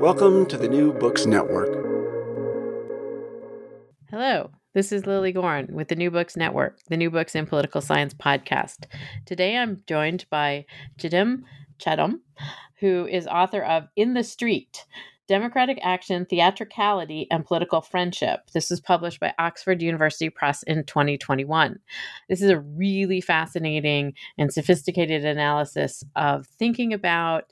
Welcome to the New Books Network. Hello, this is Lilly Goren with the New Books Network, the New Books in Political Science podcast. Today I'm joined by Çigdem Çidam, who is author of In the Street Democratic Action, Theatricality, and Political Friendship. This was published by Oxford University Press in 2021. This is a really fascinating and sophisticated analysis of thinking about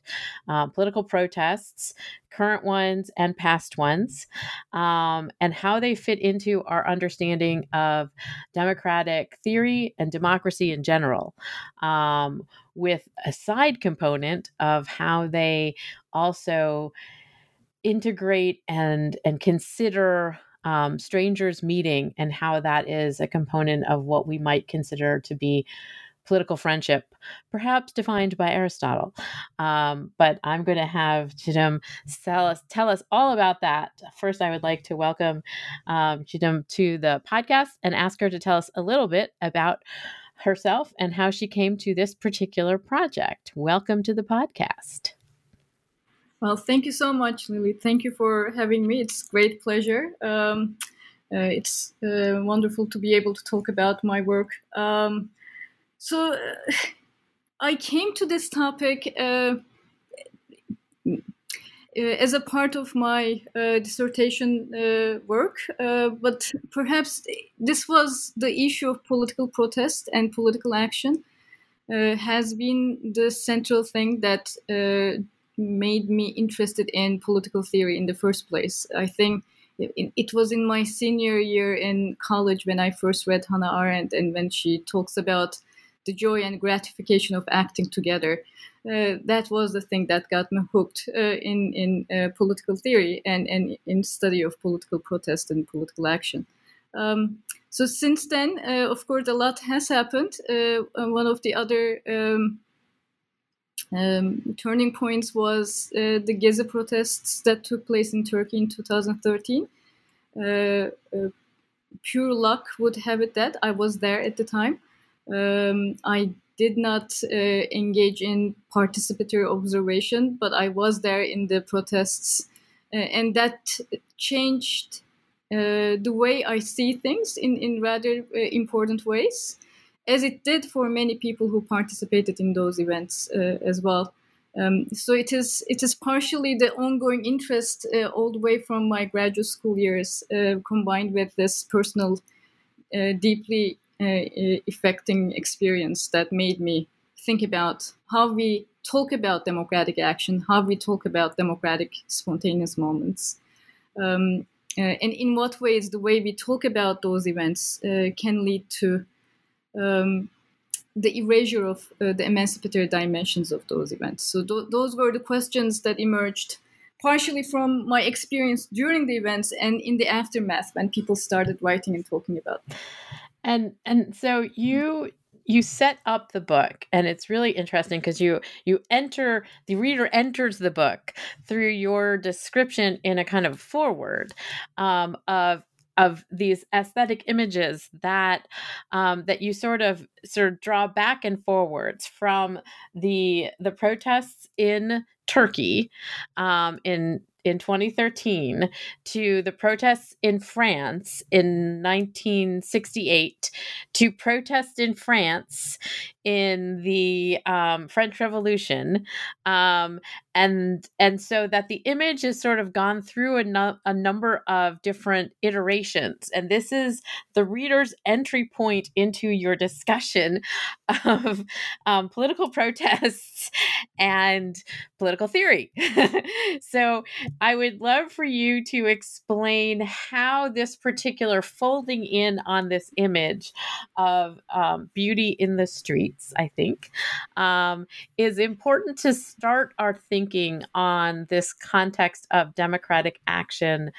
uh, political protests, current ones and past ones, um, and how they fit into our understanding of democratic theory and democracy in general. Um, with a side component of how they also integrate and and consider um, strangers meeting and how that is a component of what we might consider to be political friendship, perhaps defined by Aristotle. Um, but I'm going to have Çigdem tell us, tell us all about that. First, I would like to welcome um, Çigdem to the podcast and ask her to tell us a little bit about herself and how she came to this particular project. Welcome to the podcast. Well, thank you so much, Lilly. Thank you for having me. It's great pleasure. Um, uh, it's uh, wonderful to be able to talk about my work. Um, so, uh, I came to this topic uh, uh, as a part of my uh, dissertation work, but perhaps this was the issue of political protest and political action. has been the central thing that made me interested in political theory in the first place. I think it was in my senior year in college when I first read Hannah Arendt and when she talks about the joy and gratification of acting together. Uh, that was the thing that got me hooked uh, in in uh, political theory and, and in study of political protest and political action. Um, so since then, uh, of course, a lot has happened. Uh, one of the other um, um, turning points was uh, the Gezi protests that took place in Turkey in 2013. Uh, uh, pure luck would have it that I was there at the time. Um, I did not uh, engage in participatory observation, but I was there in the protests, uh, and that changed the way I see things in, in rather important ways as it did for many people who participated in those events uh, as well. Um, so it is it is partially the ongoing interest uh, all the way from my graduate school years, uh, combined with this personal, uh, deeply uh, affecting experience that made me think about how we talk about democratic action, how we talk about democratic spontaneous moments. Um, uh, and in what ways the way we talk about those events can lead to um, the erasure of uh, the emancipatory dimensions of those events. So th- those were the questions that emerged partially from my experience during the events and in the aftermath when people started writing and talking about. And and so you you set up the book and it's really interesting because you you enter the reader enters the book through your description in a kind of forward um, of of these aesthetic images that um, that you sort of sort of draw back and forwards from the the protests in Turkey um, in in 2013 to the protests in France in 1968 to protest in France in the um, French Revolution, um, and and so that the image has sort of gone through a, no, a number of different iterations, and this is the reader's entry point into your discussion of um, political protests and political theory. so I would love for you to explain how this particular folding in on this image of um, beauty in the I think, um, is important to start our thinking on this context of democratic action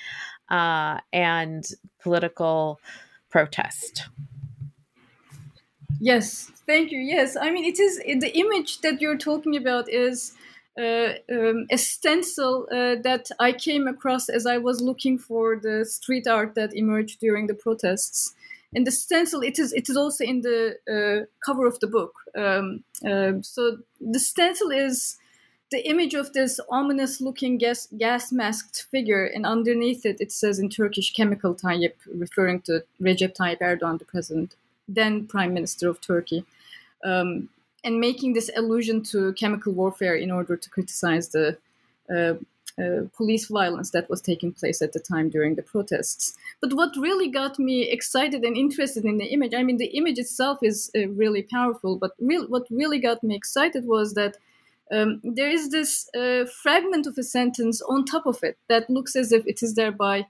uh, and political protest. Yes, thank you. Yes, I mean, it is the image that you're talking about is uh, um, a stencil uh, that I came across as I was looking for the street art that emerged during the protests. And the stencil, it is it is also in the uh, cover of the book. Um, um so the stencil is the image of this ominous-looking gas gas masked figure, and underneath it, it says in Turkish "Chemical Tayyip," referring to Recep Tayyip Erdogan, the president, then prime minister of Turkey. Um, and making this allusion to chemical warfare in order to criticize the uh, uh, police violence that was taking place at the time during the protests. But what really got me excited and interested in the image, I mean, the image itself is uh, really powerful, but what really got me excited was that um, there is this uh, fragment of a sentence on top of it that looks as if it is there by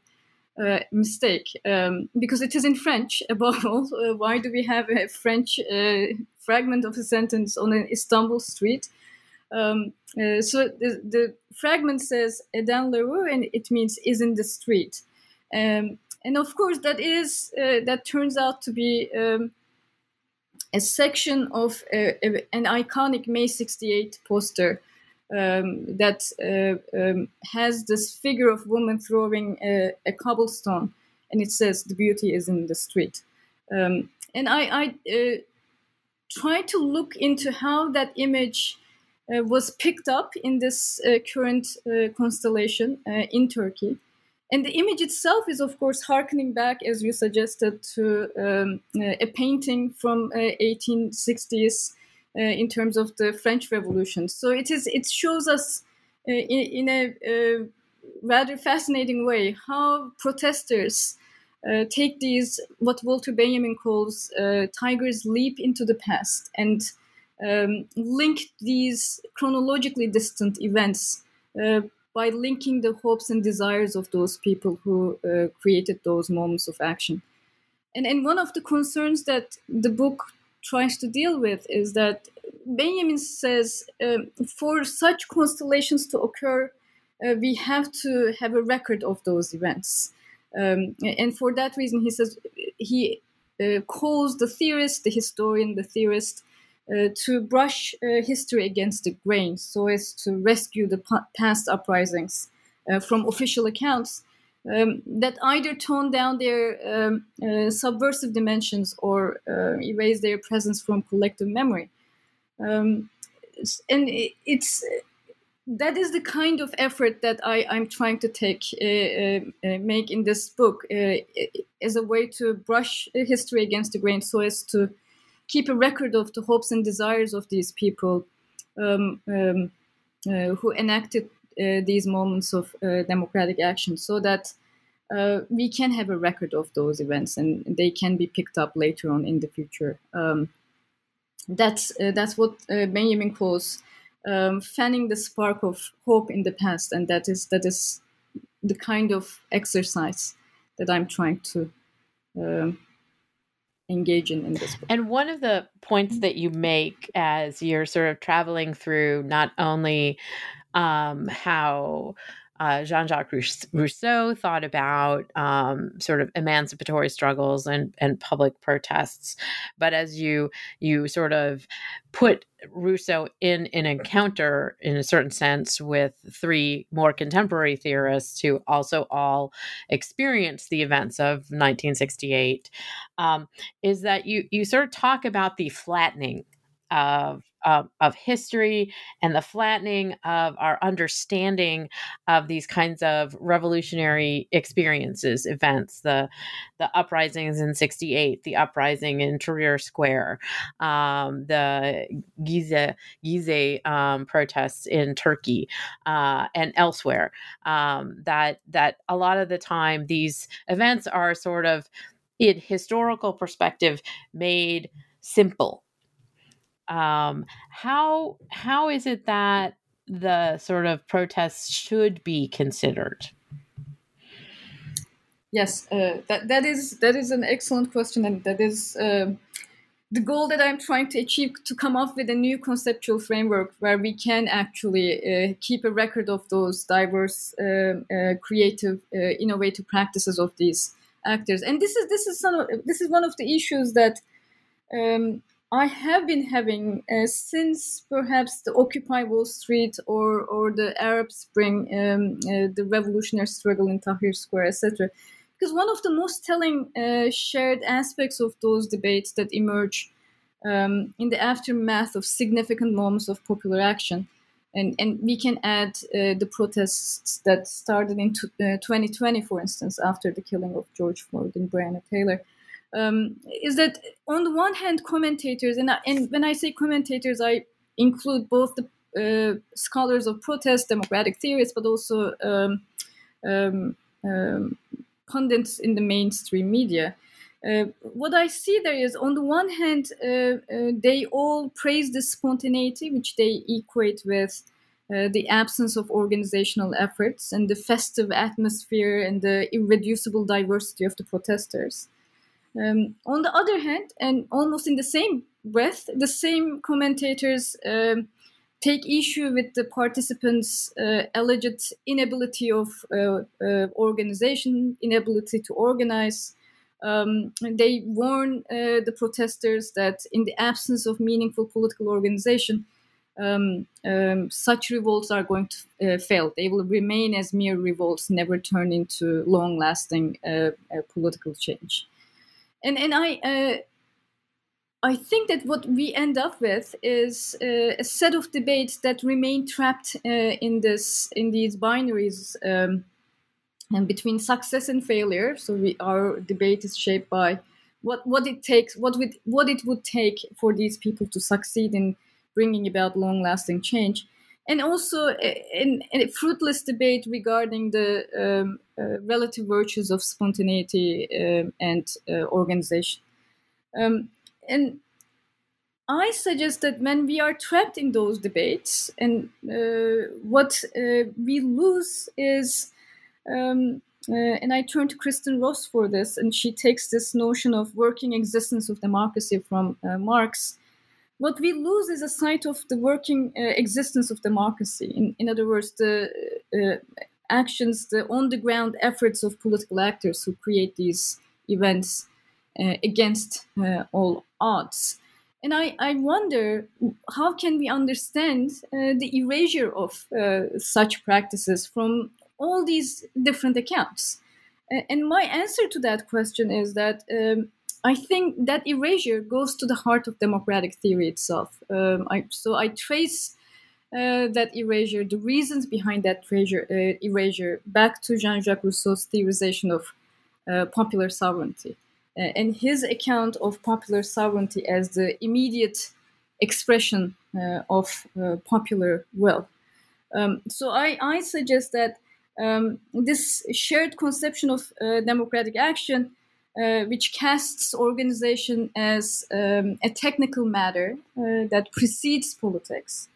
uh, mistake um, because it is in French above all. Uh, why do we have a French uh, fragment of a sentence on an Istanbul street? Um, uh, so the, the, fragment says "est dans la rue" and it means "is in the street," um, and of course that is uh, that turns out to be um, a section of uh, an iconic May '68 poster um, that uh, um, has this figure of woman throwing a, a, cobblestone, and it says the beauty is in the street. Um, and I, I uh, try to look into how that image was picked up in this uh, current uh, constellation uh, in Turkey. And the image itself is, of course, harkening back, as you suggested, to um, a painting from 1860s uh, in terms of the French Revolution. So it is it shows us uh, in, in, a, rather fascinating way how protesters uh, take these what Walter Benjamin calls tigers leap into the past and um, link these chronologically distant events uh, by linking the hopes and desires of those people who uh, created those moments of action. And, and one of the concerns that the book tries to deal with is that Benjamin says um, for such constellations to occur, uh, we have to have a record of those events. Um, and for that reason, he says he uh, calls the theorist, the historian, the theorist, to brush uh, history against the grain so as to rescue the past uprisings uh, from official accounts um, that either tone down their um, uh, subversive dimensions or uh, erase their presence from collective memory. Um, and it's that is the kind of effort that I, am trying to take uh, uh, uh, make in this book uh, as a way to brush history against the grain, so as to keep a record of the hopes and desires of these people um, um, who enacted uh, these moments of uh, democratic action so that uh, we can have a record of those events and they can be picked up later on in the future. Um, that's that's what Benjamin calls um, fanning the spark of hope in the past, and that is that is the kind of exercise that I'm trying to um, engage in in this book. And one of the points that you make as you're sort of traveling through not only um, how uh, Jean-Jacques Rousseau thought about um, sort of emancipatory struggles and and public protests. But as you you sort of put Rousseau in an encounter, in a certain sense, with three more contemporary theorists who also all experienced the events of 1968, um, is that you you sort of talk about the flattening of, of, of history and the flattening of our understanding of these kinds of revolutionary experiences, events, the the uprisings in '68, the uprising in Tahrir Square, um, the Gezi um, protests in Turkey uh, and elsewhere. Um, that that a lot of the time these events are sort of in historical perspective made simple um, how how is it that the sort of protests should be considered? Yes, uh, that that is that is an excellent question, and that is uh, the goal that I'm trying to achieve to come up with a new conceptual framework where we can actually uh, keep a record of those diverse, uh, uh, creative, uh, innovative practices of these actors. And this is this is some of, this is one of the issues that um, I have been having uh, since perhaps the Occupy Wall Street or or the Arab Spring, um, uh, the revolutionary struggle in Tahrir Square, etc. Because one of the most telling uh, shared aspects of those debates that emerge um, in the aftermath of significant moments of popular action, and and we can add uh, the protests that started in t- 2020, uh, for instance, after the killing of George Floyd and Breonna Taylor um, is that on the one hand, commentators, and, I, and when I say commentators, I include both the uh, scholars of protest, democratic theorists, but also um, um, um, pundits in the mainstream media. Uh, what I see there is, on the one hand, uh, uh, they all praise the spontaneity, which they equate with uh, the absence of organizational efforts and the festive atmosphere and the irreducible diversity of the protesters. Um, on the other hand, and almost in the same breath, the same commentators um, take issue with the participants' uh, alleged inability of uh, uh, organization, inability to organize. Um, they warn uh, the protesters that in the absence of meaningful political organization, um, um, such revolts are going to uh, fail. They will remain as mere revolts, never turn into long lasting uh, political change and and I uh, I think that what we end up with is uh, a set of debates that remain trapped uh, in this in these binaries um, and between success and failure. So we, our debate is shaped by what what it takes, what would what it would take for these people to succeed in bringing about long lasting change and also in, in, a fruitless debate regarding the um, uh, relative virtues of spontaneity um, and uh, organization. Um, and I suggest that when we are trapped in those debates, and uh, what uh, we lose is, um, uh, and I turn to Kristin Ross for this, and she takes this notion of working existence of democracy from uh, Marx what we lose is a sight of the working uh, existence of democracy. In, in other words, the uh, actions, the on the ground efforts of political actors who create these events uh, against uh, all odds. And I, I wonder how can we understand uh, the erasure of uh, such practices from all these different accounts? and my answer to that question is that um, I think that erasure goes to the heart of democratic theory itself. Um, I, so I trace uh, that erasure, the reasons behind that erasure, uh, erasure back to Jean-Jacques Rousseau's theorization of uh, popular sovereignty uh, and his account of popular sovereignty as the immediate expression uh, of uh, popular will. Um, so I, I, suggest that um, this shared conception of democratic action uh, which casts organization as um, a technical matter uh, that precedes politics,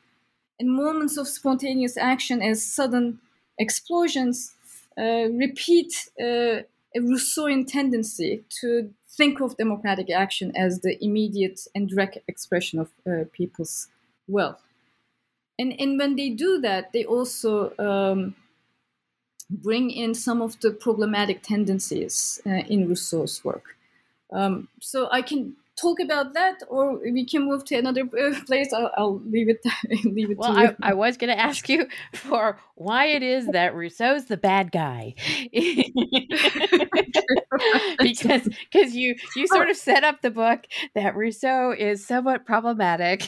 and moments of spontaneous action as sudden explosions uh, repeat uh, a Rousseauian tendency to think of democratic action as the immediate and direct expression of uh, people's will. And, and when they do that, they also um, bring in some of the problematic tendencies uh, in Rousseau's work. Um, so I can talk about that, or we can move to another uh, place. I'll, I'll leave it. leave it. Well, I, I, was going to ask you for why it is that Rousseau's the bad guy, because because you you sort of set up the book that Rousseau is somewhat problematic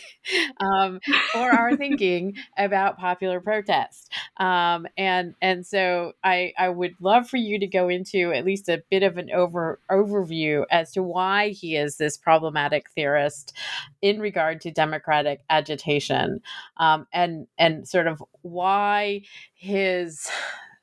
um, for our thinking about popular protest, um, and and so I I would love for you to go into at least a bit of an over overview as to why he is this problem problematic theorist in regard to democratic agitation um, and and sort of why his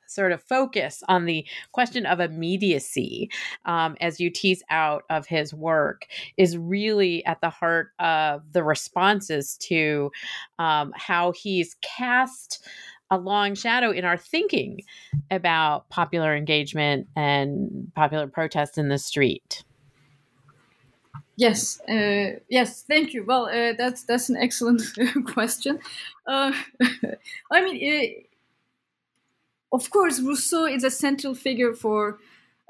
sort of focus on the question of immediacy um, as you tease out of his work is really at the heart of the responses to um, how he's cast a long shadow in our thinking about popular engagement and popular protest in the street. Yes, uh, yes, thank you. Well, uh, that's that's an excellent question. Uh, I mean, uh, of course, Rousseau is a central figure for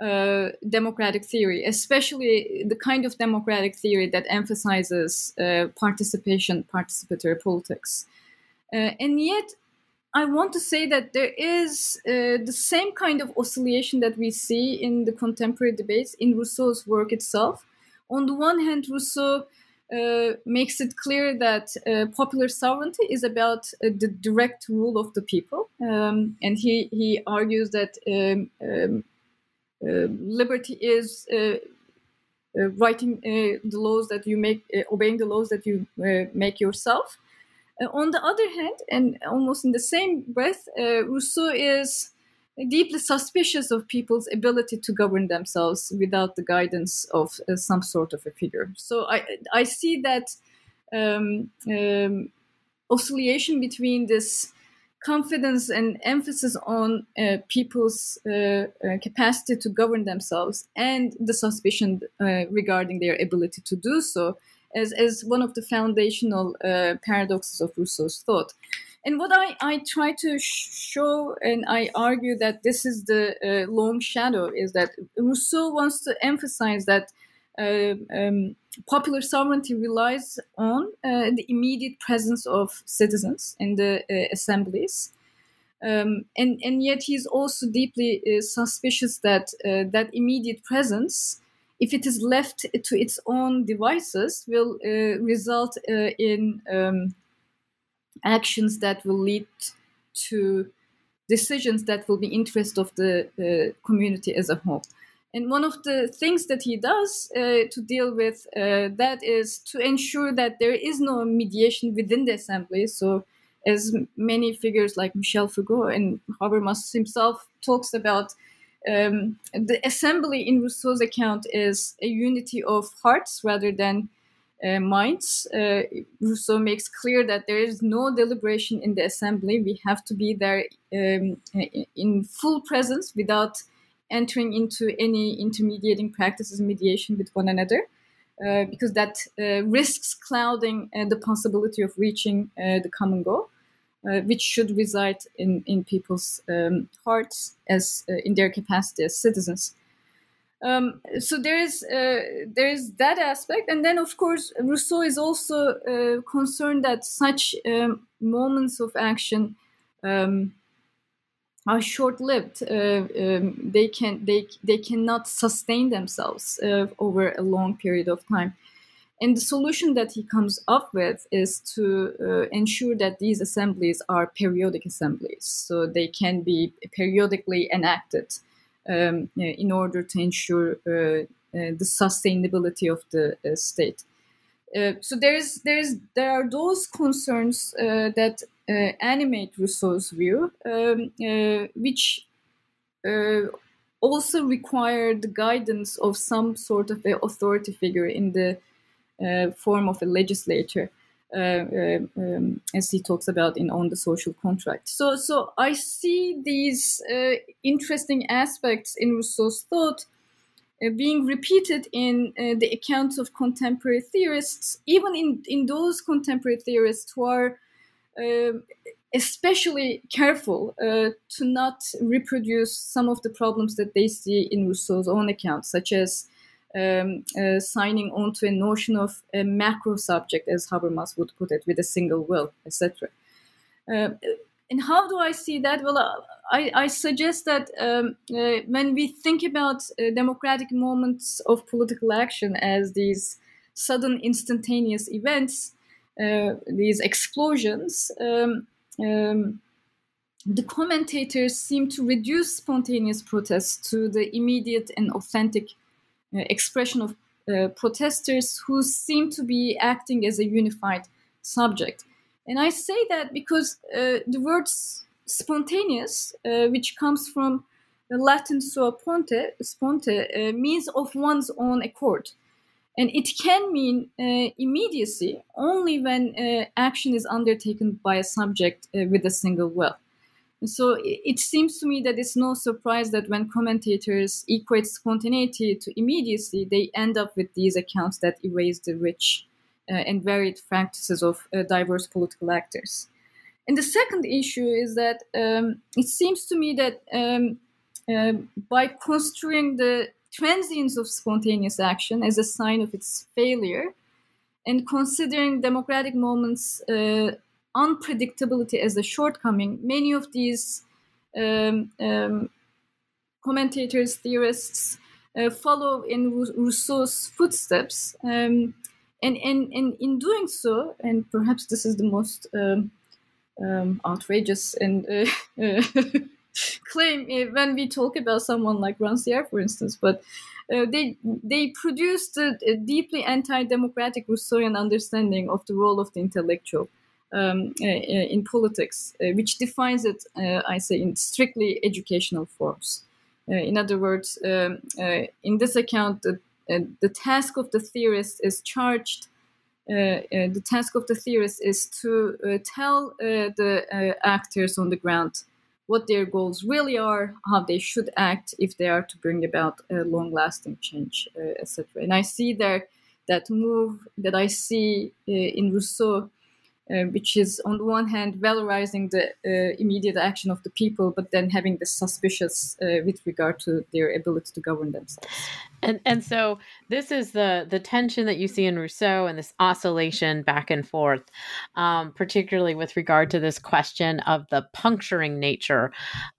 uh, democratic theory, especially the kind of democratic theory that emphasizes uh, participation, participatory politics. and yet, I want to say that there is the same kind of oscillation that we see in the contemporary debates in Rousseau's work itself on the one hand, Rousseau uh, makes it clear that uh, popular sovereignty is about uh, the direct rule of the people, um, and he he argues that um, um, uh, liberty is uh, uh, writing the laws that you make, obeying the laws that you make yourself. on the other hand, and almost in the same breath, Rousseau is deeply suspicious of people's ability to govern themselves without the guidance of uh, some sort of a figure. So I I see that um, um, oscillation between this confidence and emphasis on uh, people's uh, uh, capacity to govern themselves and the suspicion uh, regarding their ability to do so as, as one of the foundational uh, paradoxes of Rousseau's thought. And what I, I try to show and I argue that this is the uh, long shadow is that Rousseau wants to emphasize that uh, um, popular sovereignty relies on uh, the immediate presence of citizens in the uh, assemblies. Um, and, and yet he's also deeply uh, suspicious that uh, that immediate presence, if it is left to its own devices, will result in um, actions that will lead to decisions that will be interest of the uh, community as a whole. And one of the things that he does uh, to deal with uh, that is to ensure that there is no mediation within the assembly. So, as many figures like Michel Foucault and Habermas himself talks about, um, the assembly in Rousseau's account is a unity of hearts rather than uh, minds. Uh, Rousseau makes clear that there is no deliberation in the assembly. We have to be there um, in full presence without entering into any intermediating practices, mediation with one another. Uh, because that uh, risks clouding uh, the possibility of reaching uh, the common goal, which should reside in, in people's um, hearts as in their capacity as citizens. Um, so there is uh, there is that aspect, and then of course Rousseau is also uh, concerned that such um, moments of action um, are short-lived. Uh, um, they can they they cannot sustain themselves uh, over a long period of time. And the solution that he comes up with is to uh, ensure that these assemblies are periodic assemblies, so they can be periodically enacted um, in order to ensure uh, uh, the sustainability of the uh, state. so there's there's there are those concerns that animate Rousseau's view, um, which also require the guidance of some sort of authority figure in the uh, form of a legislator. Uh, um, um, as he talks about in on the social contract. So, so I see these uh, interesting aspects in Rousseau's thought uh, being repeated in uh, the accounts of contemporary theorists, even in, in those contemporary theorists who are um, especially careful uh, to not reproduce some of the problems that they see in Rousseau's own account, such as um, uh, signing onto a notion of a macro subject, as Habermas would put it, with a single will, etc. Uh, and how do I see that? Well, uh, I, I suggest that um, uh, when we think about uh, democratic moments of political action as these sudden instantaneous events, uh, these explosions, um, um, the commentators seem to reduce spontaneous protests to the immediate and authentic expression of uh, protesters who seem to be acting as a unified subject. And I say that because uh, the word spontaneous, uh, which comes from the Latin sua ponte, sponte, uh, means of one's own accord. And it can mean uh, immediacy only when uh, action is undertaken by a subject uh, with a single will. So it seems to me that it's no surprise that when commentators equate spontaneity to immediacy, they end up with these accounts that erase the rich uh, and varied practices of uh, diverse political actors. And the second issue is that um, it seems to me that um, uh, by construing the transience of spontaneous action as a sign of its failure, and considering democratic moments' uh, unpredictability as a shortcoming, many of these um, um, commentators, theorists, uh, follow in Rousseau's footsteps. Um, and, and, and in doing so, and perhaps this is the most um, um, outrageous and uh, claim eh, when we talk about someone like Rancière, for instance, but uh, they they produced a, a, deeply anti-democratic Rousseauian understanding of the role of the intellectual um, uh, in politics, uh, which defines it, uh, I say, in strictly educational forms. Uh, in other words, um, uh, in this account, the, the task of the theorist is charged. the task of the theorist is to tell the actors on the ground what their goals really are, how they should act if they are to bring about a long-lasting change, uh, etc. And I see there that move that I see uh, in Rousseau, uh, which is on the one hand valorizing the uh, immediate action of the people, but then having the suspicious uh, with regard to their ability to govern themselves. And and so this is the the tension that you see in Rousseau and this oscillation back and forth, um, particularly with regard to this question of the puncturing nature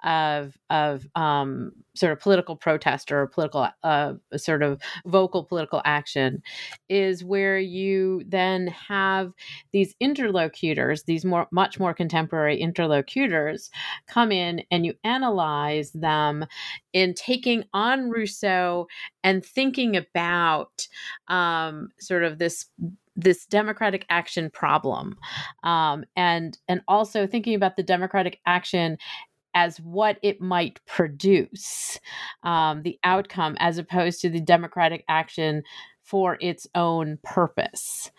of of um, sort of political protest or political uh, sort of vocal political action, is where you then have these interlocutors, these more much more contemporary interlocutors, come in and you analyze them in taking on Rousseau and thinking about um, sort of this this democratic action problem um, and and also thinking about the democratic action as what it might produce um, the outcome as opposed to the democratic action for its own purpose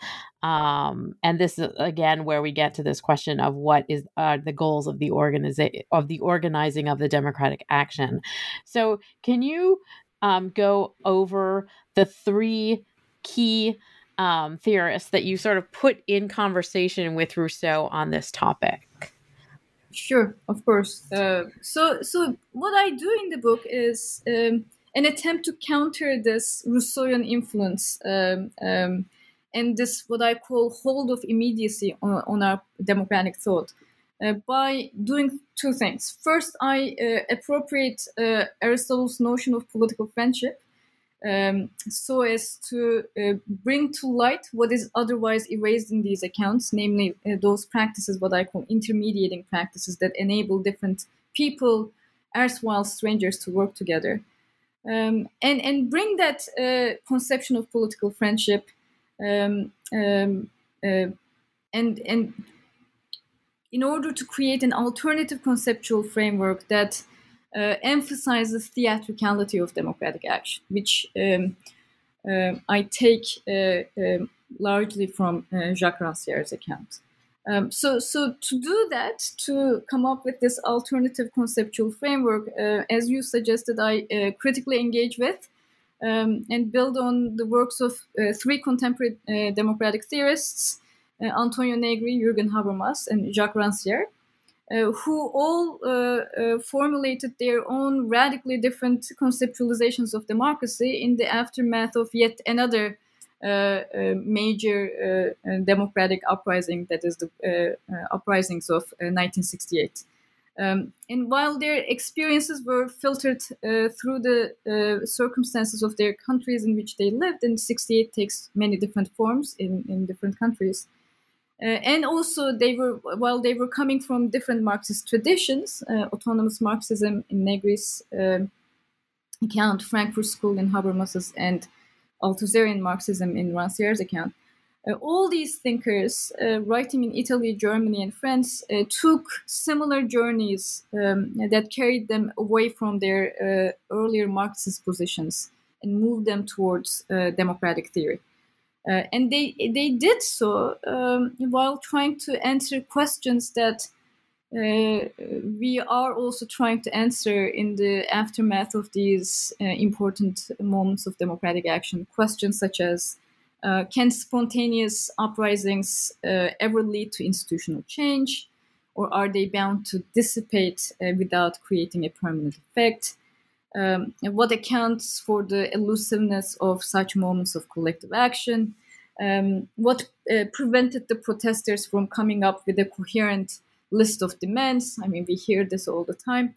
um, and this is again where we get to this question of what is uh, the goals of the organiza- of the organizing of the democratic action. So, can you um, go over the three key um, theorists that you sort of put in conversation with Rousseau on this topic? Sure, of course. Uh, so, so what I do in the book is um, an attempt to counter this Rousseauian influence um, um, and this what I call hold of immediacy on, on our democratic thought uh, by doing two things. First, I uh, appropriate uh, Aristotle's notion of political friendship um, so as to uh, bring to light what is otherwise erased in these accounts, namely uh, those practices, what I call intermediating practices that enable different people, erstwhile strangers, to work together. Um, and, and bring that uh, conception of political friendship um, um, uh, and and in order to create an alternative conceptual framework that uh, emphasizes theatricality of democratic action, which um, uh, I take uh, um, largely from uh, Jacques Rancière's account. Um, so, so to do that, to come up with this alternative conceptual framework, uh, as you suggested, I critically engage with um, and build on the works of uh, three contemporary uh, democratic theorists, uh, Antonio Negri, Jürgen Habermas, and Jacques Rancière. uh, who all uh, uh, formulated their own radically different conceptualizations of democracy in the aftermath of yet another uh, uh, major uh, democratic uprising, that is the uprisings of 1968. Um, and while their experiences were filtered through the circumstances of their countries in which they lived, and 68 takes many different forms in, in different countries, uh, and also, they were while they were coming from different Marxist traditions, uh, autonomous Marxism in Negri's um, account, Frankfurt School in Habermas's, and Althusserian Marxism in Rancière's account. Uh, all these thinkers uh, writing in Italy, Germany, and France uh, took similar journeys um, that carried them away from their uh, earlier Marxist positions and moved them towards democratic theory. Uh, and they they did so um, while trying to answer questions that uh, we are also trying to answer in the aftermath of these uh, important moments of democratic action. Questions such as uh, can spontaneous uprisings uh, ever lead to institutional change, or are they bound to dissipate uh, without creating a permanent effect? Um, what accounts for the elusiveness of such moments of collective action? Um, what uh, prevented the protesters from coming up with a coherent list of demands. I mean, we hear this all the time.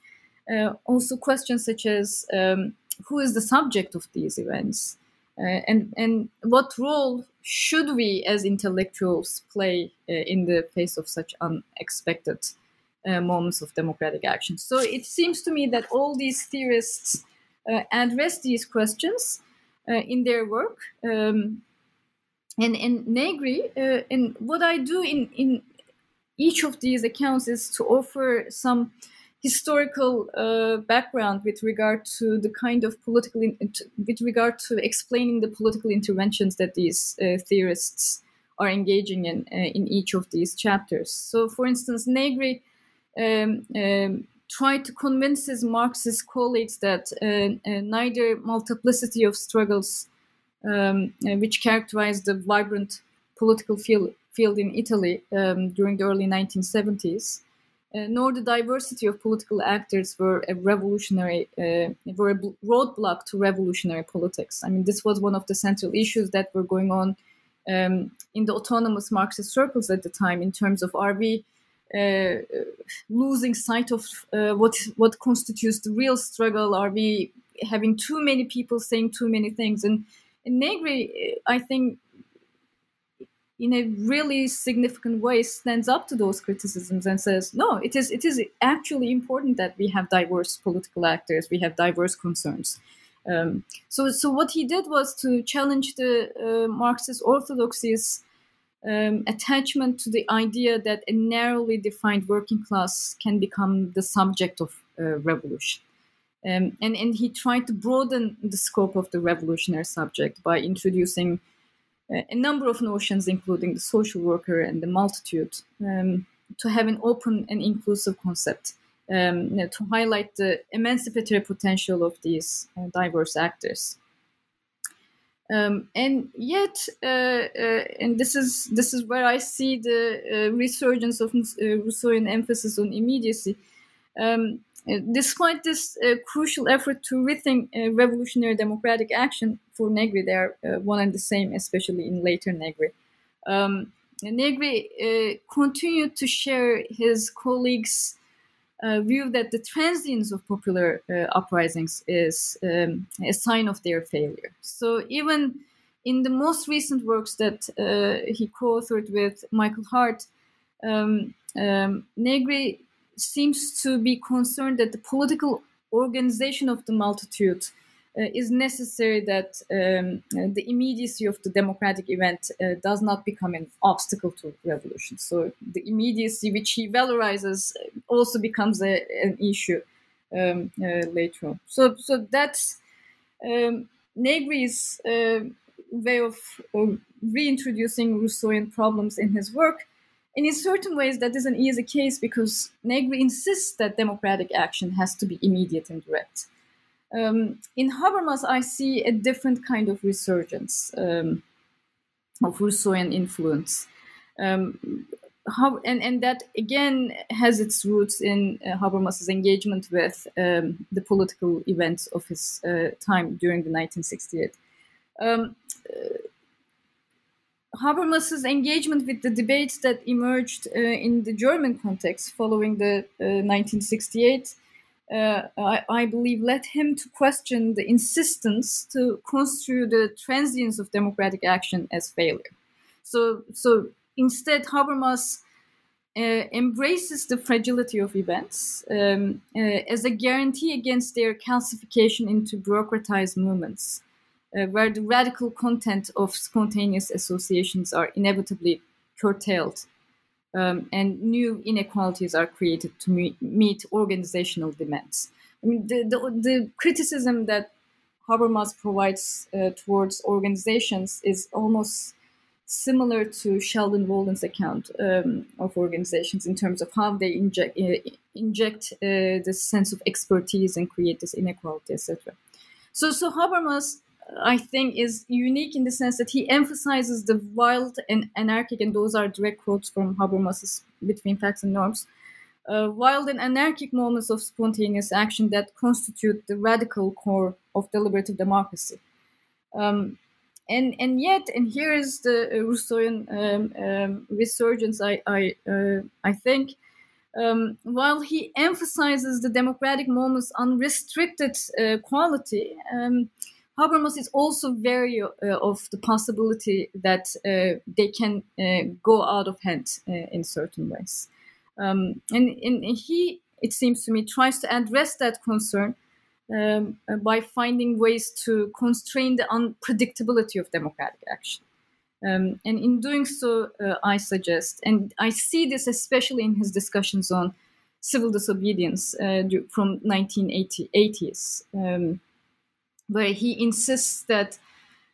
Uh, also, questions such as um, who is the subject of these events, uh, and and what role should we as intellectuals play uh, in the face of such unexpected uh, moments of democratic action? So it seems to me that all these theorists uh, address these questions in their work. Um, and and Negri, and what I do in in each of these accounts is to offer some historical uh, background with regard to the kind of political in, with regard to explaining the political interventions that these uh, theorists are engaging in uh, in each of these chapters. So, for instance, Negri um, um, tried to convince his Marxist colleagues that uh, uh, neither multiplicity of struggles, um, uh, which characterized the vibrant political field field in Italy um, during the early 1970s, uh, nor the diversity of political actors were a revolutionary, uh, were a roadblock to revolutionary politics. I mean, this was one of the central issues that were going on um, in the autonomous Marxist circles at the time, in terms of are we uh, losing sight of uh, what what constitutes the real struggle? Are we having too many people saying too many things? And, and Negri, I think, in a really significant way stands up to those criticisms and says no it is it is actually important that we have diverse political actors we have diverse concerns. Um, so so what he did was to challenge the uh, marxist orthodoxies um, attachment to the idea that a narrowly defined working class can become the subject of uh, revolution. Um, and and he tried to broaden the scope of the revolutionary subject by introducing a number of notions, including the social worker and the multitude, um, to have an open and inclusive concept um, you know, to highlight the emancipatory potential of these uh, diverse actors. Um, and yet, uh, uh, and this is this is where I see the uh, resurgence of uh, Rousseauian emphasis on immediacy. Um, despite this uh, crucial effort to rethink uh, revolutionary democratic action for Negri, they are one and the same, especially in later Negri. Um, Negri continued to share his colleagues' uh, view that the transience of popular uh, uprisings is um, a sign of their failure. So even in the most recent works that uh, he co-authored with Michael Hardt, um, um, Negri seems to be concerned that the political organization of the multitude uh, is necessary that um, uh, the immediacy of the democratic event uh, does not become an obstacle to revolution. So the immediacy which he valorizes also becomes a, an issue um, uh, later on. So, so that's um, Negri's uh, way of, of reintroducing Rousseauian problems in his work. In certain ways, that is an easy case because Negri insists that democratic action has to be immediate and direct. Um, in Habermas, I see a different kind of resurgence um, of Rousseauian influence. Um, how, and, and that again has its roots in uh, Habermas's engagement with um, the political events of his uh, time during the 1968. Um, uh, Habermas's engagement with the debates that emerged uh, in the German context following the 1968 uh, uh, I, I, believe, led him to question the insistence to construe the transience of democratic action as failure. So, so instead, Habermas uh, embraces the fragility of events um, uh, as a guarantee against their calcification into bureaucratized movements, uh, where the radical content of spontaneous associations are inevitably curtailed um, and new inequalities are created to meet, meet organizational demands. I mean, the, the, the criticism that Habermas provides uh, towards organizations is almost similar to Sheldon Wolin's account um, of organizations in terms of how they inject uh, inject uh, this sense of expertise and create this inequality, etc. So, so Habermas I think is unique in the sense that he emphasizes the wild and anarchic, and those are direct quotes from Habermas's Between Facts and Norms, uh, wild and anarchic moments of spontaneous action that constitute the radical core of deliberative democracy. Um, and and yet, and here is the Rousseauian um, um, resurgence. I I uh, I think. Um, while he emphasizes the democratic moment's unrestricted uh, quality, um, Habermas is also wary uh, of the possibility that uh, they can uh, go out of hand uh, in certain ways. Um, and, and, he, it seems to me, tries to address that concern um, uh, by finding ways to constrain the unpredictability of democratic action. Um, and in doing so, uh, I suggest, and I see this especially in his discussions on civil disobedience from 1980s. Um, where he insists that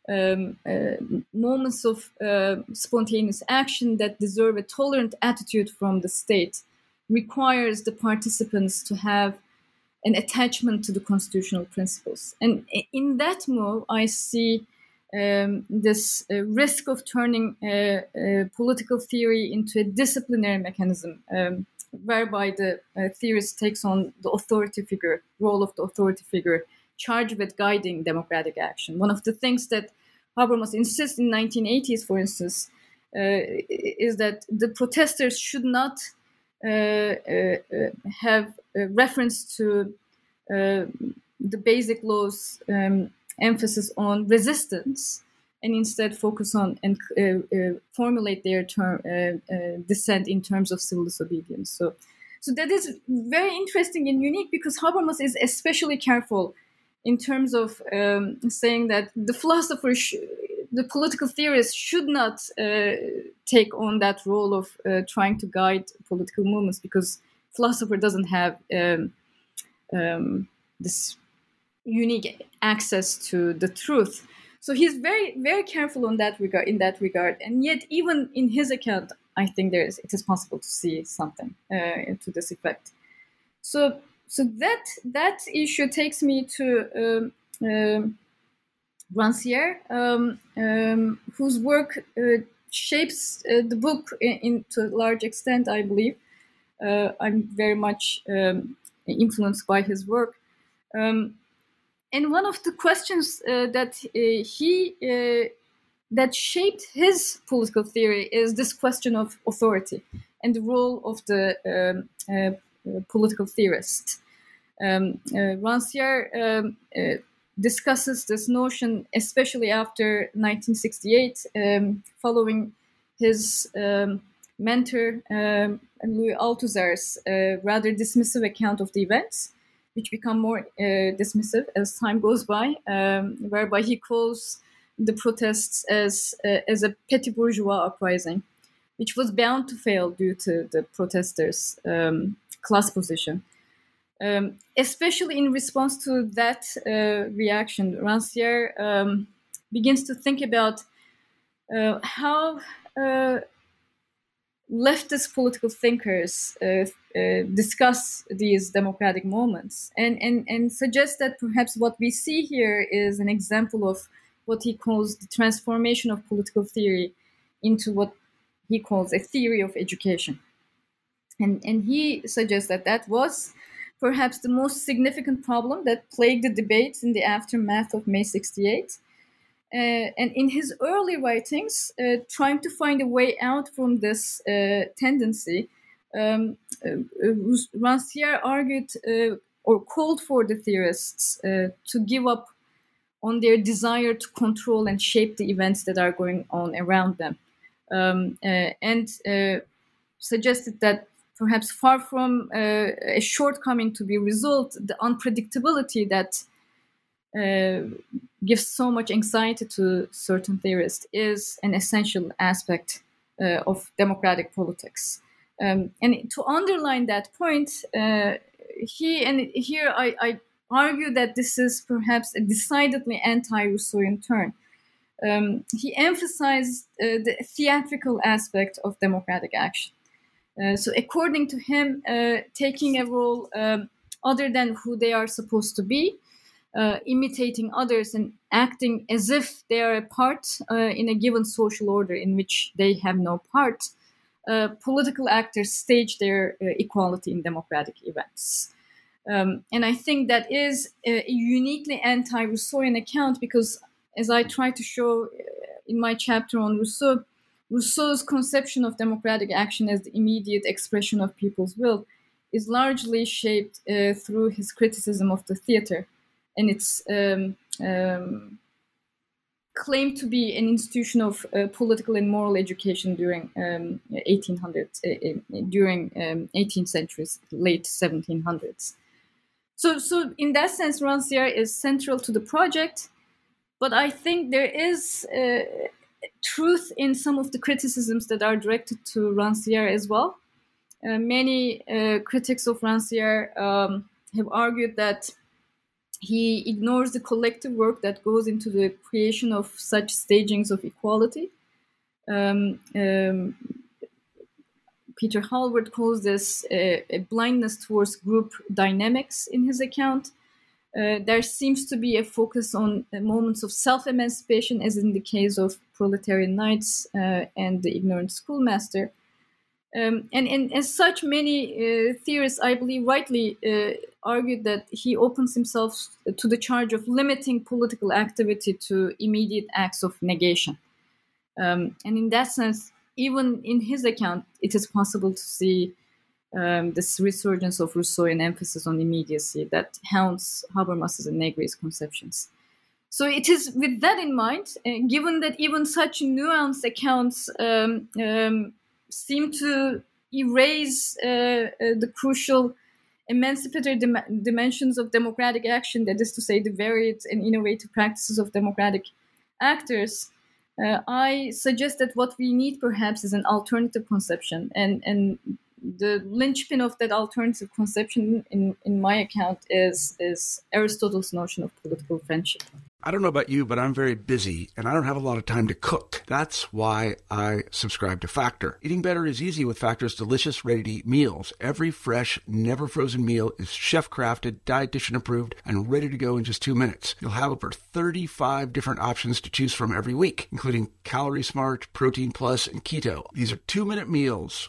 um, uh, moments of uh, spontaneous action that deserve a tolerant attitude from the state requires the participants to have an attachment to the constitutional principles. And in that move, I see um, this uh, risk of turning political theory into a disciplinary mechanism, um, whereby the uh, theorist takes on the authority figure, role of the authority figure, charged with guiding democratic action. One of the things that Habermas insists in 1980s, for instance, uh, is that the protesters should not uh, uh, have reference to uh, the basic laws um, emphasis on resistance and instead focus on and uh, uh, formulate their term, dissent in terms of civil disobedience. So, so that is very interesting and unique because Habermas is especially careful in terms of um, saying that the philosopher, sh- the political theorist, should not uh, take on that role of uh, trying to guide political movements because philosopher doesn't have um, um, this unique access to the truth. So he's very, very careful on that regard. In that regard, and yet, even in his account, I think there is it is possible to see something uh, to this effect. So so that that issue takes me to um, Rancière, um, um, whose work uh, shapes uh, the book in, in, to a large extent, I believe. Uh, I'm very much um, influenced by his work. And one of the questions uh, that uh, he uh, that shaped his political theory is this question of authority and the role of the uh, political theorist. Um, uh, Rancière um, uh, discusses this notion, especially after 1968, um, following his um, mentor um, Louis Althusser's uh, rather dismissive account of the events, which become more uh, dismissive as time goes by, um, whereby he calls the protests as uh, as a petty bourgeois uprising, which was bound to fail due to the protesters' um, class position. Um, especially in response to that uh, reaction, Rancière um, begins to think about uh, how uh, leftist political thinkers uh, uh, discuss these democratic moments and, and, and suggest that perhaps what we see here is an example of what he calls the transformation of political theory into what he calls a theory of education. And, and he suggests that that was perhaps the most significant problem that plagued the debates in the aftermath of May 68. Uh, and in his early writings, uh, trying to find a way out from this uh, tendency, um, uh, Rancière argued uh, or called for the theorists uh, to give up on their desire to control and shape the events that are going on around them, um, and suggested that perhaps far from uh, a shortcoming to be resolved, the unpredictability that uh, gives so much anxiety to certain theorists is an essential aspect uh, of democratic politics. Um, and to underline that point, uh, he and here I, I, argue that this is perhaps a decidedly anti-Rousseauian turn. Um, he emphasized uh, the theatrical aspect of democratic action. Uh, so, according to him, uh, taking a role um, other than who they are supposed to be, uh, imitating others and acting as if they are a part in a given social order in which they have no part, political actors stage their equality in democratic events. Um, and I think that is a uniquely anti Rousseauian account because, as I try to show in my chapter on Rousseau, Rousseau's conception of democratic action as the immediate expression of people's will is largely shaped uh, through his criticism of the theater and its um, um, claim to be an institution of uh, political and moral education during um, 1800s, uh, during 18th um, centuries, late 1700s. So, so in that sense, Rancière is central to the project, but I think there is uh, truth in some of the criticisms that are directed to Rancière as well. Uh, many uh, critics of Rancière um, have argued that he ignores the collective work that goes into the creation of such stagings of equality. Um, um, Peter Hallward calls this a, a, blindness towards group dynamics in his account. Uh, there seems to be a focus on uh, moments of self emancipation, as in the case of proletarian nights uh, and the ignorant schoolmaster. Um, and, and, as such, many uh, theorists, I believe, rightly argued that he opens himself to the charge of limiting political activity to immediate acts of negation. Um, and in that sense, even in his account, it is possible to see um, this resurgence of Rousseauian emphasis on immediacy that haunts Habermas's and Negri's conceptions. So it is with that in mind, uh, given that even such nuanced accounts um, um, seem to erase uh, uh, the crucial emancipatory dim- dimensions of democratic action, that is to say, the varied and innovative practices of democratic actors, uh, I suggest that what we need perhaps is an alternative conception, and and the linchpin of that alternative conception in, in my account is is Aristotle's notion of political friendship. I don't know about you, but I'm very busy and I don't have a lot of time to cook. That's why I subscribe to Factor. Eating better is easy with Factor's delicious, ready to eat meals. Every fresh, never frozen meal is chef crafted, dietitian approved, and ready to go in just two minutes. You'll have over 35 different options to choose from every week, including Calorie Smart, Protein Plus, and Keto. These are two minute meals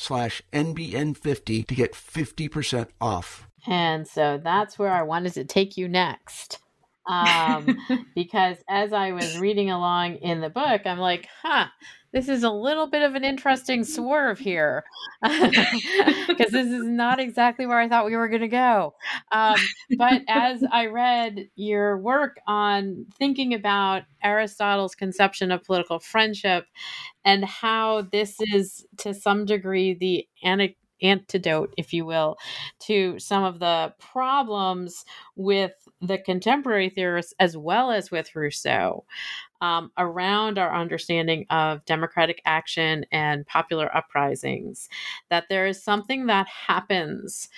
slash NBN50 to get 50% off. And so that's where I wanted to take you next. Um, because as I was reading along in the book, I'm like, huh, this is a little bit of an interesting swerve here. Because this is not exactly where I thought we were going to go. Um, but as I read your work on thinking about Aristotle's conception of political friendship and how this is to some degree the antidote, if you will, to some of the problems with the contemporary theorists as well as with Rousseau um, around our understanding of democratic action and popular uprisings, that there is something that happens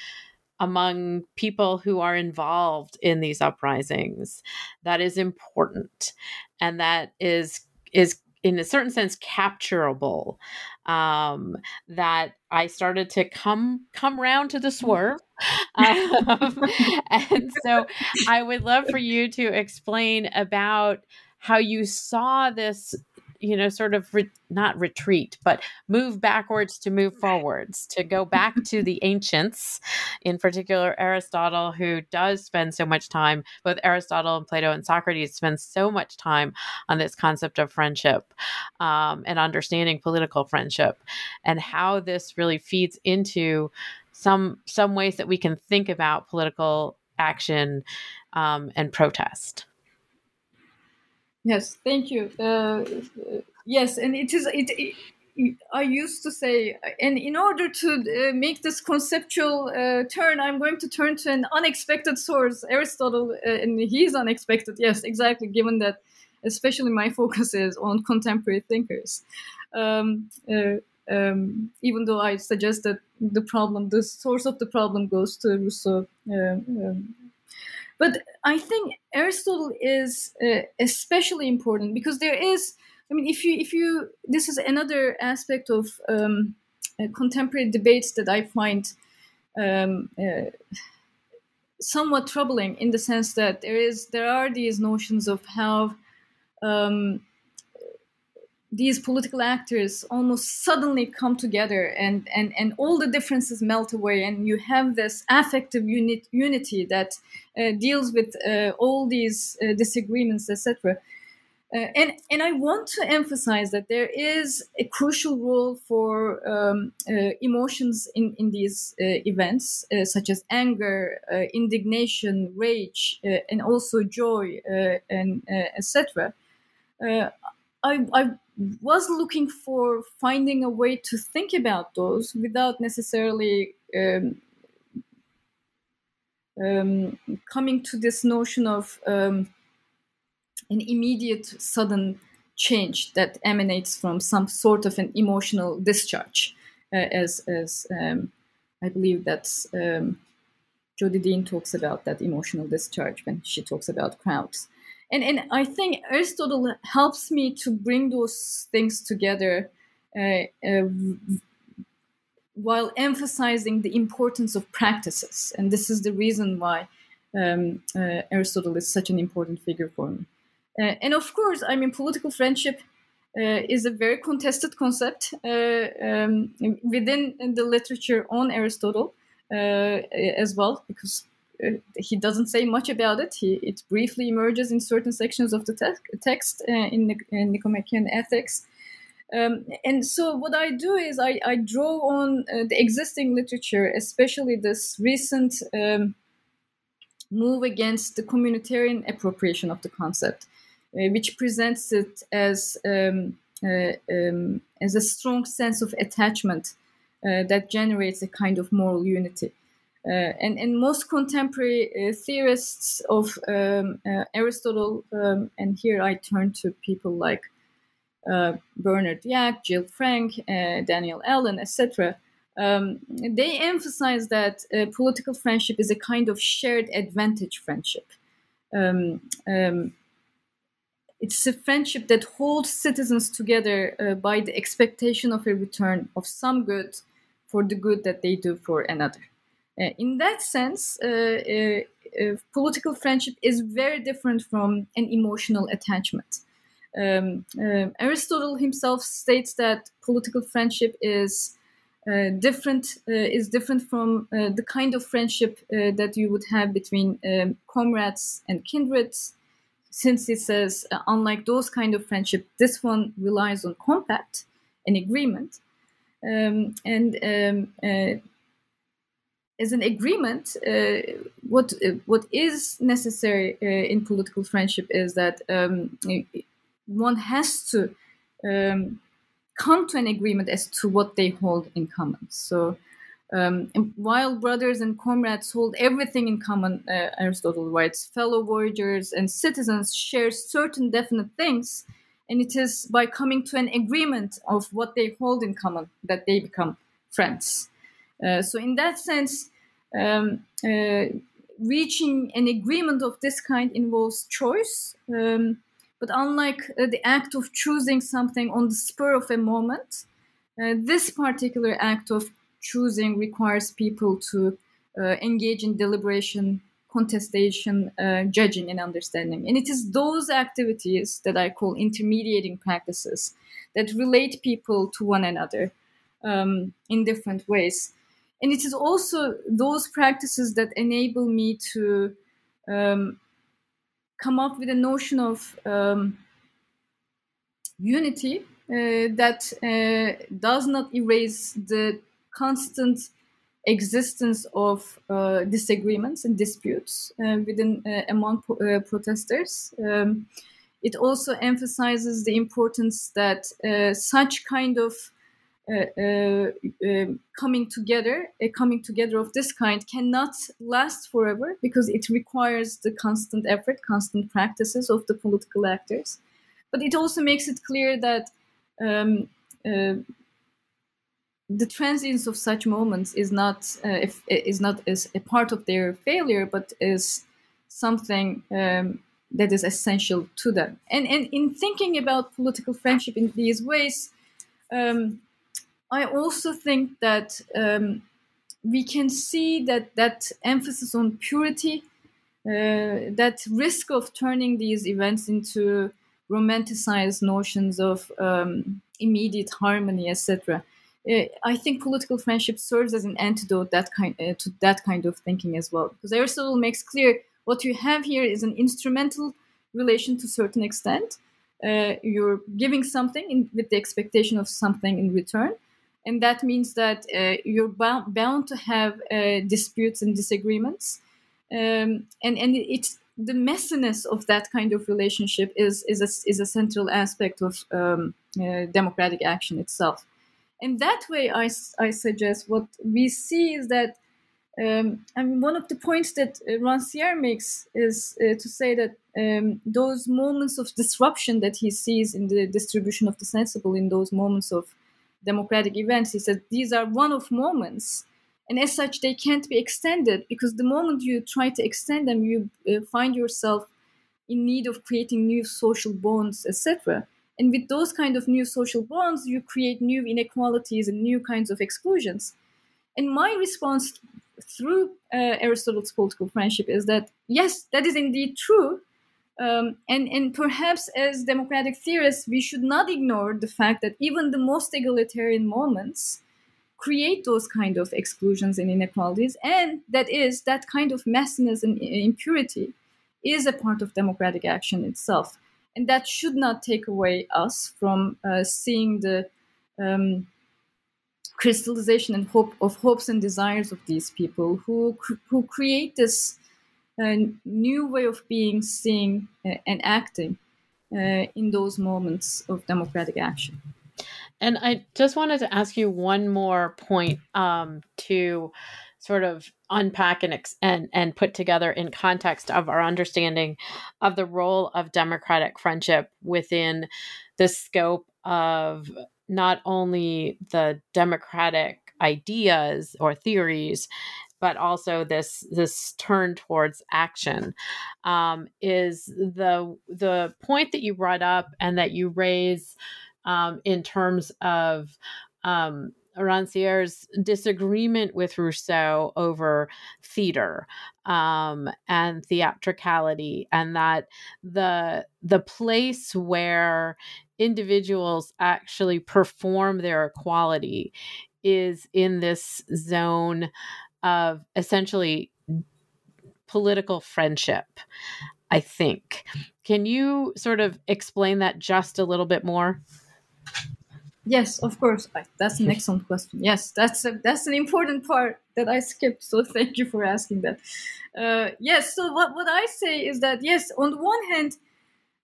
among people who are involved in these uprisings that is important and that is is in a certain sense capturable um, that i started to come come round to the swerve. Um, and so i would love for you to explain about how you saw this you know sort of re- not retreat but move backwards to move forwards to go back to the ancients in particular aristotle who does spend so much time both aristotle and plato and socrates spend so much time on this concept of friendship um, and understanding political friendship and how this really feeds into some some ways that we can think about political action um, and protest Yes, thank you. Uh, yes, and it is it, it, I used to say, and in order to uh, make this conceptual uh, turn, I'm going to turn to an unexpected source, Aristotle, uh, and he's unexpected. Yes, exactly. Given that, especially my focus is on contemporary thinkers. Um, uh, um, even though I suggest that the problem, the source of the problem, goes to Rousseau. Uh, um, but I think Aristotle is uh, especially important because there is, I mean, if you if you this is another aspect of um, uh, contemporary debates that I find um, uh, somewhat troubling in the sense that there is there are these notions of how um, these political actors almost suddenly come together and, and, and all the differences melt away and you have this affective unit, unity that uh, deals with uh, all these uh, disagreements etc uh, and, and I want to emphasize that there is a crucial role for um, uh, emotions in, in these uh, events, such as anger, indignation, rage, and also joy, and etc. I, I was looking for finding a way to think about those without necessarily um, um, coming to this notion of um, an immediate sudden change that emanates from some sort of an emotional discharge uh, as, as um, i believe that's um, jodi dean talks about that emotional discharge when she talks about crowds and and I think Aristotle helps me to bring those things together uh, uh, while emphasizing the importance of practices. And this is the reason why um, uh, Aristotle is such an important figure for me. Uh, and of course, I mean, political friendship uh, is a very contested concept uh, um, within the literature on Aristotle as well, because he doesn't say much about it. He, it briefly emerges in certain sections of the te- text uh, in, in Nicomachean Ethics. Um, and so what I do is I, I draw on uh, the existing literature, especially this recent um, move against the communitarian appropriation of the concept, uh, which presents it as um, uh, um, as a strong sense of attachment uh, that generates a kind of moral unity. Uh, and, and most contemporary uh, theorists of um, uh, Aristotle, um, and here I turn to people like Bernard Yack, Jill Frank, Danielle Allen, etc. Um, they emphasize that political friendship is a kind of shared advantage friendship. Um, um, it's a friendship that holds citizens together uh, by the expectation of a return of some good for the good that they do for another. Uh, in that sense, uh, uh, political friendship is very different from an emotional attachment. Um, Aristotle himself states that political friendship is uh, different uh, is different from uh, the kind of friendship that you would have between um, comrades and kindreds since he says unlike those kind of friendship this one relies on compact and agreement um, and um, as an agreement, uh, what uh, what is necessary uh, in political friendship is that um, one has to um, come to an agreement as to what they hold in common. So, Um, while brothers and comrades hold everything in common, uh, Aristotle writes, fellow voyagers and citizens share certain definite things, and it is by coming to an agreement of what they hold in common that they become friends. Uh, so, in that sense, um, uh, reaching an agreement of this kind involves choice. Um, but unlike uh, the act of choosing something on the spur of a moment, uh, this particular act of choosing requires people to uh, engage in deliberation, contestation, uh, judging, and understanding. And it is those activities that I call intermediating practices that relate people to one another um, in different ways. And it is also those practices that enable me to um, come up with a notion of um, unity uh, that uh, does not erase the constant existence of uh, disagreements and disputes uh, within uh, among uh, protesters. Um, it also emphasizes the importance that such kind of coming together, a coming together of this kind, cannot last forever because it requires the constant effort, constant practices of the political actors. But it also makes it clear that um, the transience of such moments is not uh, if, is not as a part of their failure, but is something um, that is essential to them. And and in thinking about political friendship in these ways, um, I also think that um, we can see that that emphasis on purity, uh, that risk of turning these events into romanticized notions of um, immediate harmony, etc uh, I think political friendship serves as an antidote that kind uh, to that kind of thinking as well. Because Aristotle makes clear what you have here is an instrumental relation to a certain extent. Uh, you're giving something in, with the expectation of something in return, and that means that uh, you're bound, bound to have uh, disputes and disagreements. Um, and and it's the messiness of that kind of relationship is is a, is a central aspect of um, uh, democratic action itself in that way, I, I suggest what we see is that um, I mean, one of the points that uh, Rancière makes is uh, to say that um, those moments of disruption that he sees in the distribution of the sensible, in those moments of democratic events, he said these are one-off moments, and as such, they can't be extended because the moment you try to extend them, you uh, find yourself in need of creating new social bonds, etc. And with those kind of new social bonds, you create new inequalities and new kinds of exclusions. And my response through uh, Aristotle's political friendship is that yes, that is indeed true. Um, and, and perhaps as democratic theorists, we should not ignore the fact that even the most egalitarian moments create those kind of exclusions and inequalities. And that is that kind of messiness and impurity is a part of democratic action itself and that should not take away us from uh, seeing the um, crystallization and hope of hopes and desires of these people who who create this uh, new way of being, seeing, uh, and acting uh, in those moments of democratic action. And I just wanted to ask you one more point um, to sort of unpack and, and and put together in context of our understanding of the role of democratic friendship within the scope of not only the democratic ideas or theories but also this this turn towards action um, is the the point that you brought up and that you raise um, in terms of um, Rancière's disagreement with Rousseau over theater um, and theatricality, and that the the place where individuals actually perform their equality is in this zone of essentially political friendship. I think. Can you sort of explain that just a little bit more? Yes, of course. That's an excellent question. Yes, that's a, that's an important part that I skipped. So thank you for asking that. Uh, yes. So what what I say is that yes, on the one hand,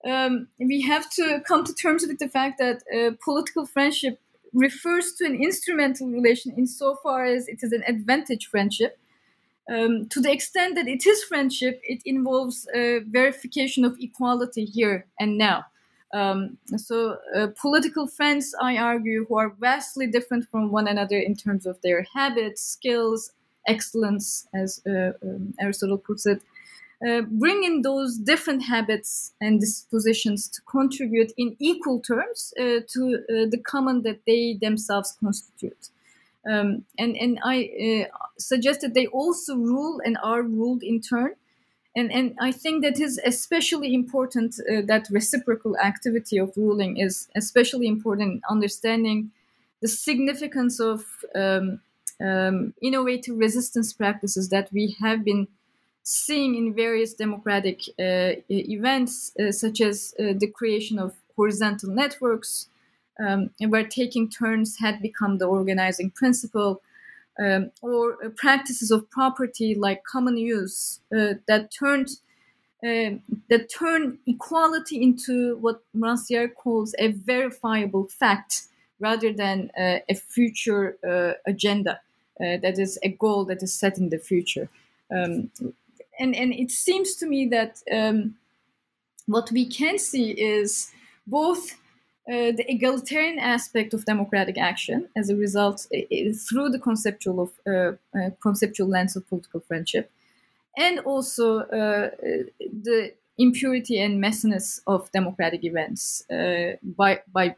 um, we have to come to terms with the fact that uh, political friendship refers to an instrumental relation insofar as it is an advantage friendship. Um, to the extent that it is friendship, it involves a verification of equality here and now. Um, so, uh, political friends, I argue, who are vastly different from one another in terms of their habits, skills, excellence, as uh, um, Aristotle puts it, uh, bring those different habits and dispositions to contribute in equal terms uh, to uh, the common that they themselves constitute. Um, and, and I uh, suggest that they also rule and are ruled in turn. And, and I think that is especially important, uh, that reciprocal activity of ruling is especially important in understanding the significance of um, um, innovative resistance practices that we have been seeing in various democratic uh, events, uh, such as uh, the creation of horizontal networks, um, where taking turns had become the organizing principle, um, or uh, practices of property like common use uh, that turned uh, that turn equality into what Rancière calls a verifiable fact rather than a future agenda that is a goal that is set in the future. Um, and and it seems to me that um, what we can see is both uh, the egalitarian aspect of democratic action as a result uh, through the conceptual of uh, uh, conceptual lens of political friendship, and also uh, the impurity and messiness of democratic events uh, by by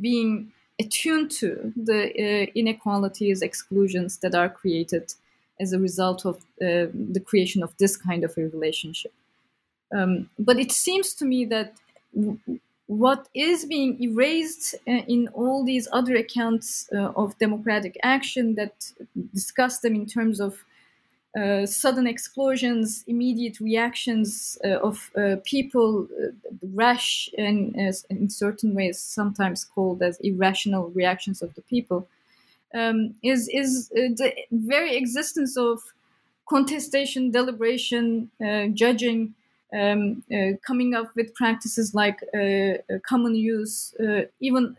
being attuned to the inequalities, exclusions that are created as a result of uh, the creation of this kind of a relationship. Um, but it seems to me that w- what is being erased uh, in all these other accounts uh, of democratic action that discuss them in terms of uh, sudden explosions, immediate reactions uh, of uh, people, rash and in certain ways sometimes called as irrational reactions of the people, um, is is uh, the very existence of contestation, deliberation, uh, judging, um, uh, coming up with practices like uh, uh common use, uh, even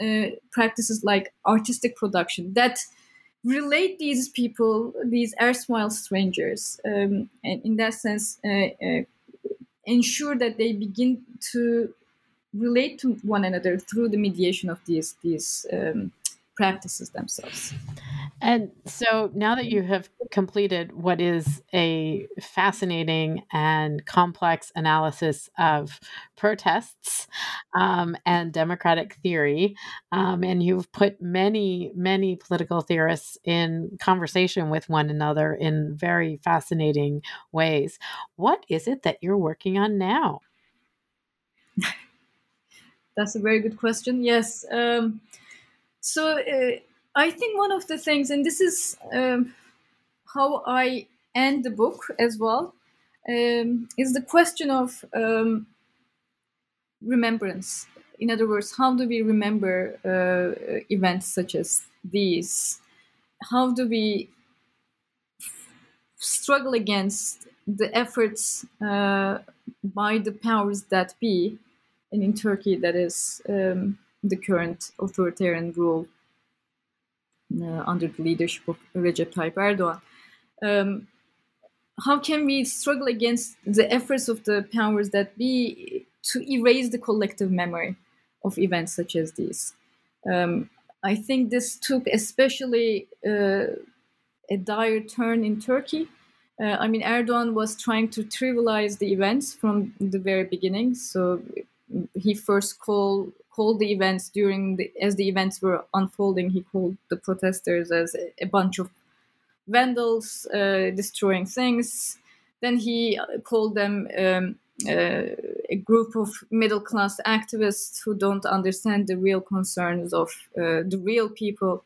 practices like artistic production that relate these people, these erstwhile strangers, um, and in that sense, ensure that they begin to relate to one another through the mediation of these these um, practices themselves. And so now that you have completed what is a fascinating and complex analysis of protests um, and democratic theory, um, and you've put many, many political theorists in conversation with one another in very fascinating ways, what is it that you're working on now? That's a very good question. Yes. Um, so uh, I think one of the things, and this is um, how I end the book as well, um, is the question of um, remembrance. In other words, how do we remember uh, events such as these? How do we struggle against the efforts uh, by the powers that be, and in Turkey, that is um, the current authoritarian rule uh, under the leadership of Recep Tayyip Erdogan. Um, how can we struggle against the efforts of the powers that be to erase the collective memory of events such as these? Um, I think this took especially uh, a dire turn in Turkey. Uh, I mean, Erdogan was trying to trivialize the events from the very beginning. So he first called called the events during the as the events were unfolding. He called the protesters as a, bunch of vandals uh, destroying things. Then he called them um, uh, a group of middle class activists who don't understand the real concerns of uh, the real people,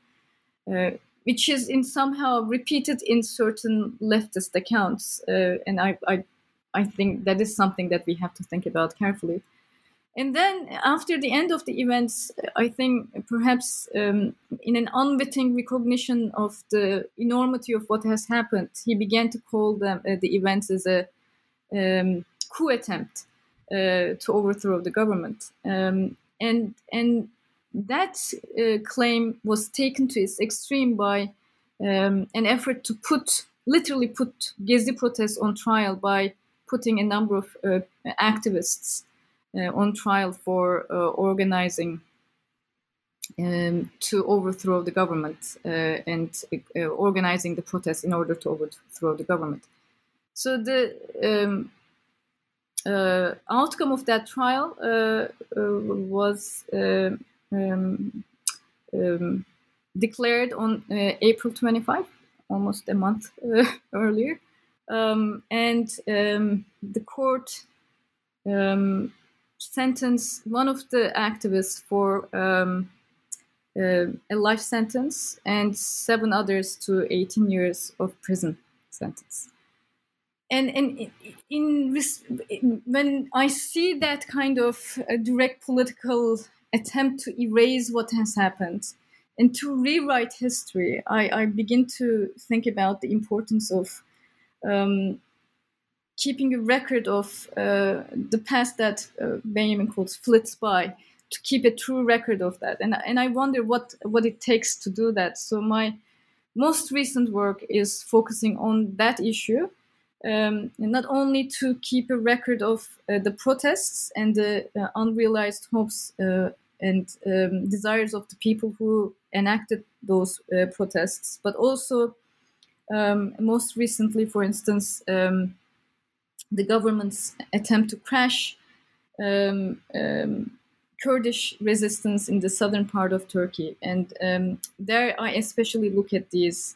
uh, which is in somehow repeated in certain leftist accounts. Uh, and I, I, I think that is something that we have to think about carefully. And then after the end of the events, I think perhaps um, in an unwitting recognition of the enormity of what has happened, he began to call them uh, the events as a um, coup attempt uh, to overthrow the government. Um, and and that uh, claim was taken to its extreme by um, an effort to put, literally put Gezi protests on trial by putting a number of uh, activists uh, on trial for uh, organizing um, to overthrow the government uh, and uh, organizing the protests in order to overthrow the government. So the um, uh, outcome of that trial uh, uh, was um, um, declared on April 25, almost a month earlier. Um, and um, the court sentenced one of the activists for um, uh, a life sentence and seven others to 18 years of prison sentence. And and in, in when I see that kind of direct political attempt to erase what has happened and to rewrite history, I, I begin to think about the importance of um, keeping a record of uh, the past that uh, Benjamin calls flits by, to keep a true record of that. And and I wonder what what it takes to do that. So my most recent work is focusing on that issue um, not only to keep a record of uh, the protests and the uh, unrealized hopes uh, and um, desires of the people who enacted those uh, protests, but also um, most recently, for instance, um, the government's attempt to crash um, um, Kurdish resistance in the southern part of Turkey. And there I especially look at these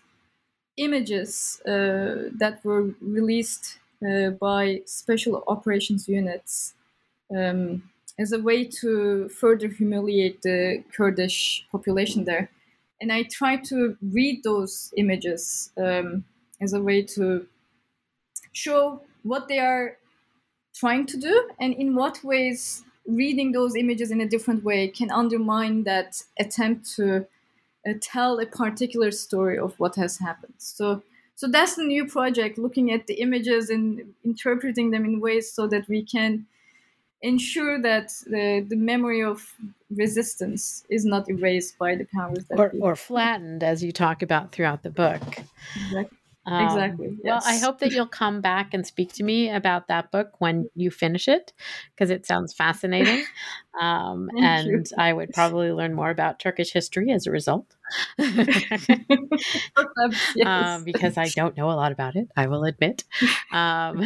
images uh, that were released uh, by special operations units um, as a way to further humiliate the Kurdish population there. And I try to read those images um, as a way to show what they are trying to do and in what ways reading those images in a different way can undermine that attempt to uh, tell a particular story of what has happened. So, so that's the new project, looking at the images and interpreting them in ways so that we can ensure that the, the memory of resistance is not erased by the powers that or, or flattened, as you talk about throughout the book. Exactly. Um, exactly. Yes. Well, I hope that you'll come back and speak to me about that book when you finish it, because it sounds fascinating. Um, and you. I would probably learn more about Turkish history as a result. yes. um, because I don't know a lot about it, I will admit. Um,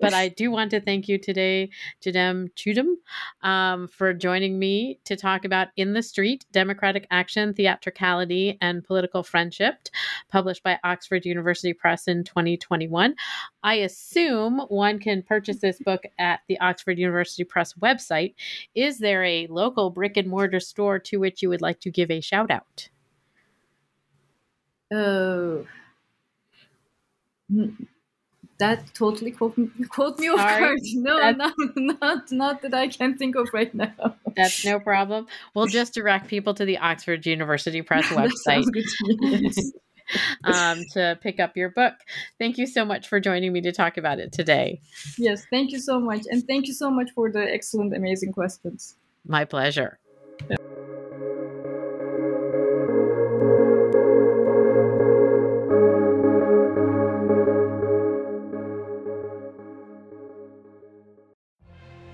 but I do want to thank you today, Çigdem Çidam, um, for joining me to talk about In the Street Democratic Action, Theatricality, and Political Friendship, published by Oxford University Press in 2021. I assume one can purchase this book at the Oxford University Press website. Is there a local brick and mortar store to which you would like to give a shout out? Oh, that totally quote, me, caught me off guard. No, not, not not that I can think of right now. That's no problem. We'll just direct people to the Oxford University Press website. to, um, to pick up your book. Thank you so much for joining me to talk about it today. Yes, thank you so much. And thank you so much for the excellent, amazing questions. My pleasure.